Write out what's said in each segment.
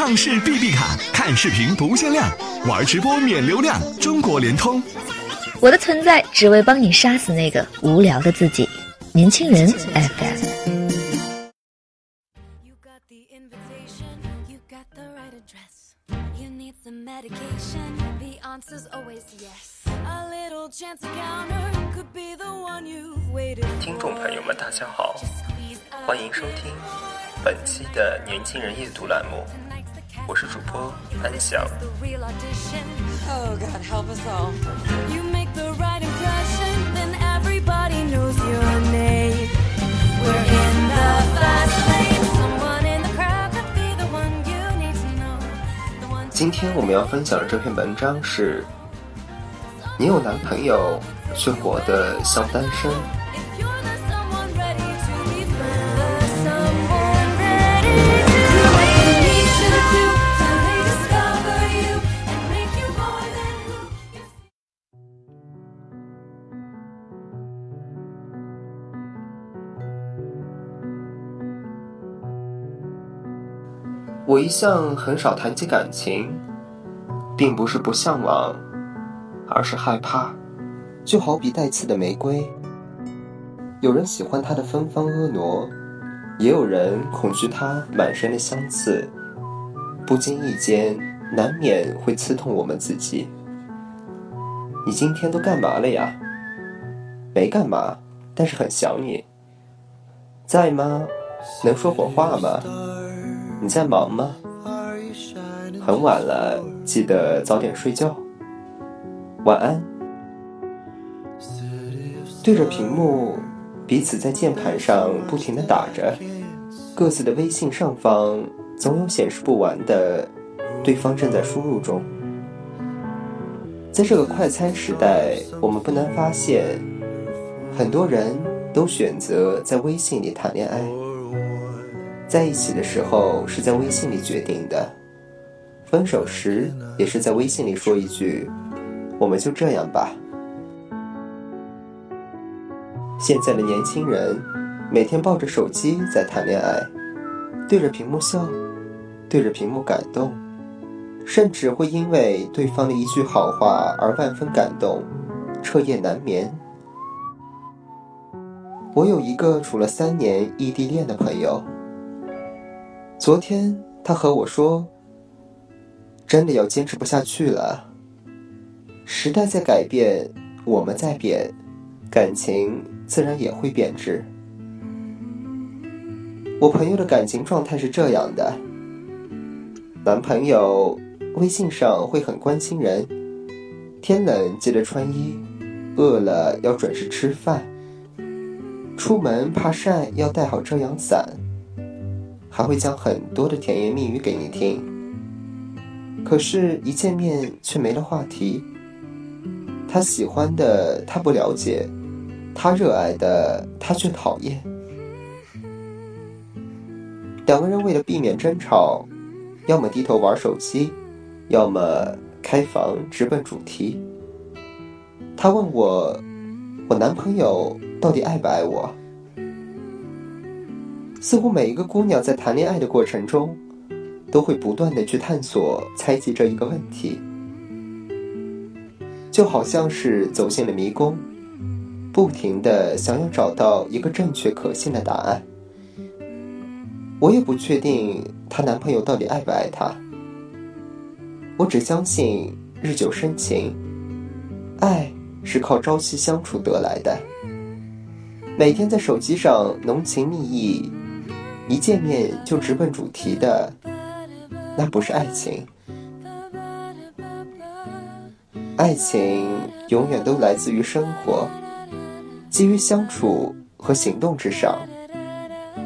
畅视 BB 卡，看视频不限量，玩直播免流量，中国联通。我的存在只为帮你杀死那个无聊的自己。年轻人 FM。听众朋友们，大家好，欢迎收听本期的年轻人夜读栏目，我是主播安翔。今天我们要分享的这篇文章是：你有男朋友却活得像单身。我一向很少谈及感情，并不是不向往，而是害怕。就好比带刺的玫瑰，有人喜欢它的芬芳婀娜，也有人恐惧它满身的香刺，不经意间难免会刺痛我们自己。你今天都干嘛了呀？没干嘛，但是很想你。在吗？能说会话吗？你在忙吗？很晚了，记得早点睡觉。晚安。对着屏幕，彼此在键盘上不停的打着，各自的微信上方总有显示不完的“对方正在输入中”。在这个快餐时代，我们不难发现，很多人都选择在微信里谈恋爱。在一起的时候是在微信里决定的，分手时也是在微信里说一句“我们就这样吧”。现在的年轻人每天抱着手机在谈恋爱，对着屏幕笑，对着屏幕感动，甚至会因为对方的一句好话而万分感动，彻夜难眠。我有一个处了三年异地恋的朋友。昨天他和我说：“真的要坚持不下去了。时代在改变，我们在变，感情自然也会变质。”我朋友的感情状态是这样的：男朋友微信上会很关心人，天冷记得穿衣，饿了要准时吃饭，出门怕晒要带好遮阳伞。还会讲很多的甜言蜜语给你听，可是，一见面却没了话题。他喜欢的他不了解，他热爱的他却讨厌。两个人为了避免争吵，要么低头玩手机，要么开房直奔主题。他问我，我男朋友到底爱不爱我？似乎每一个姑娘在谈恋爱的过程中，都会不断的去探索、猜忌这一个问题，就好像是走进了迷宫，不停的想要找到一个正确可信的答案。我也不确定她男朋友到底爱不爱她，我只相信日久生情，爱是靠朝夕相处得来的，每天在手机上浓情蜜意。一见面就直奔主题的，那不是爱情。爱情永远都来自于生活，基于相处和行动之上，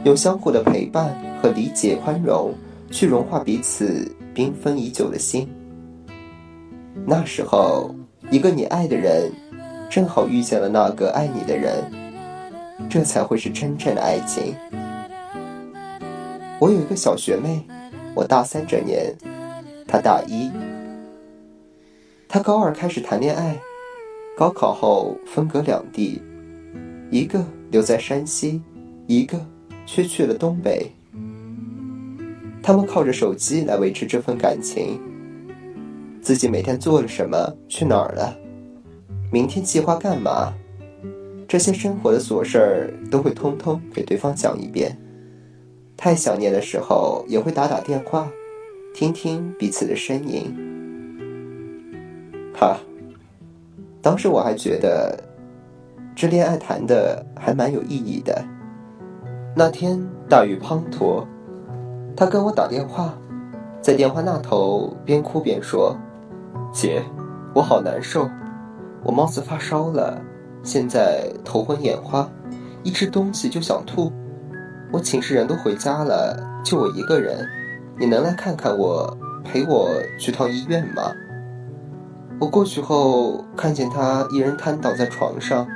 用相互的陪伴和理解、宽容去融化彼此缤纷已久的心。那时候，一个你爱的人，正好遇见了那个爱你的人，这才会是真正的爱情。我有一个小学妹，我大三这年，她大一。她高二开始谈恋爱，高考后分隔两地，一个留在山西，一个却去了东北。他们靠着手机来维持这份感情。自己每天做了什么，去哪儿了，明天计划干嘛，这些生活的琐事儿都会通通给对方讲一遍。太想念的时候，也会打打电话，听听彼此的声音。哈，当时我还觉得这恋爱谈的还蛮有意义的。那天大雨滂沱，他跟我打电话，在电话那头边哭边说。姐，我好难受，我貌似发烧了，现在头昏眼花，一吃东西就想吐。我寝室人都回家了，就我一个人，你能来看看我，陪我去趟医院吗？我过去后，看见他一人瘫倒在床上，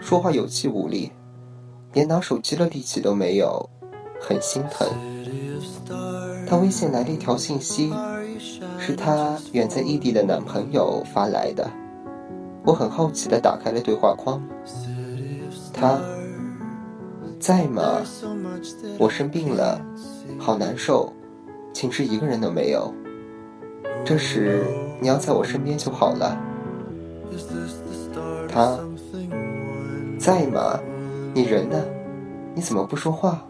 说话有气无力，连拿手机的力气都没有，很心疼。他微信来了一条信息。是她远在异地的男朋友发来的，我很好奇的打开了对话框。他在吗？我生病了，好难受，寝室一个人都没有。这时你要在我身边就好了。他在吗？你人呢？你怎么不说话？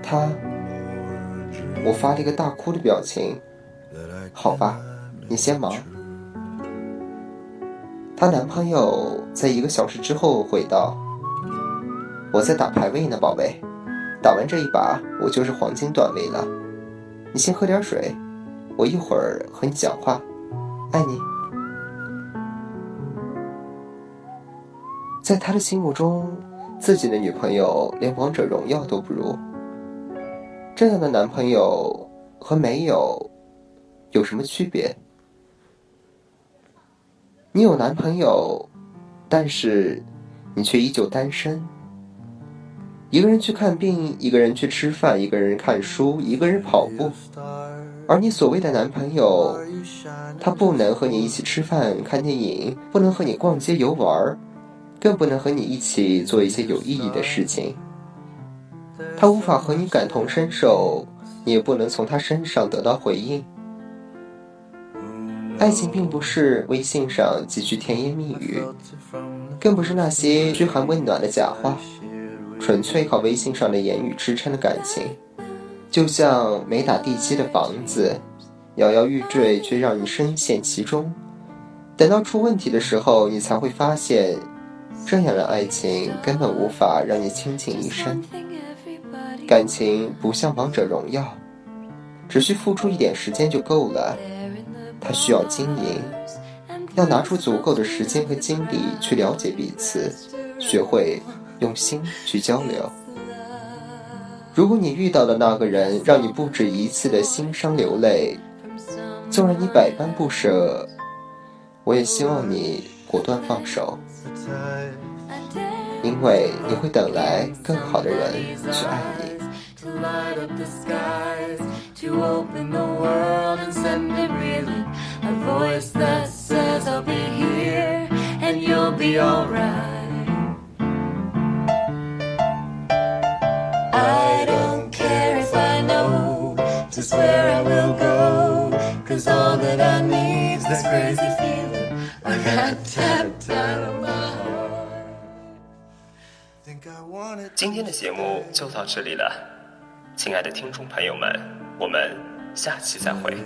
他。我发了一个大哭的表情。好吧，你先忙。她男朋友在一个小时之后回道：“我在打排位呢，宝贝，打完这一把我就是黄金段位了。你先喝点水，我一会儿和你讲话。爱你。”在他的心目中，自己的女朋友连王者荣耀都不如。这样的男朋友和没有有什么区别？你有男朋友，但是你却依旧单身。一个人去看病，一个人去吃饭，一个人看书，一个人跑步。而你所谓的男朋友，他不能和你一起吃饭、看电影，不能和你逛街游玩，更不能和你一起做一些有意义的事情。他无法和你感同身受，你也不能从他身上得到回应。爱情并不是微信上几句甜言蜜语，更不是那些嘘寒问暖的假话，纯粹靠微信上的言语支撑的感情，就像没打地基的房子，摇摇欲坠却让你深陷其中。等到出问题的时候，你才会发现，这样的爱情根本无法让你倾尽一生。感情不像王者荣耀，只需付出一点时间就够了。它需要经营，要拿出足够的时间和精力去了解彼此，学会用心去交流。如果你遇到的那个人让你不止一次的心伤流泪，纵然你百般不舍，我也希望你果断放手。因为你会等来更好的人去爱你。That I need's this crazy feeling. I got tapped out of my heart. 今天的节目就到这里了。亲爱的听众朋友们，我们下期再会。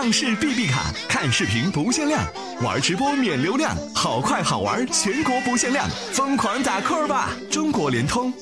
畅视 B B 卡，看视频不限量，玩直播免流量，好快好玩，全国不限量，疯狂打 call 吧！中国联通。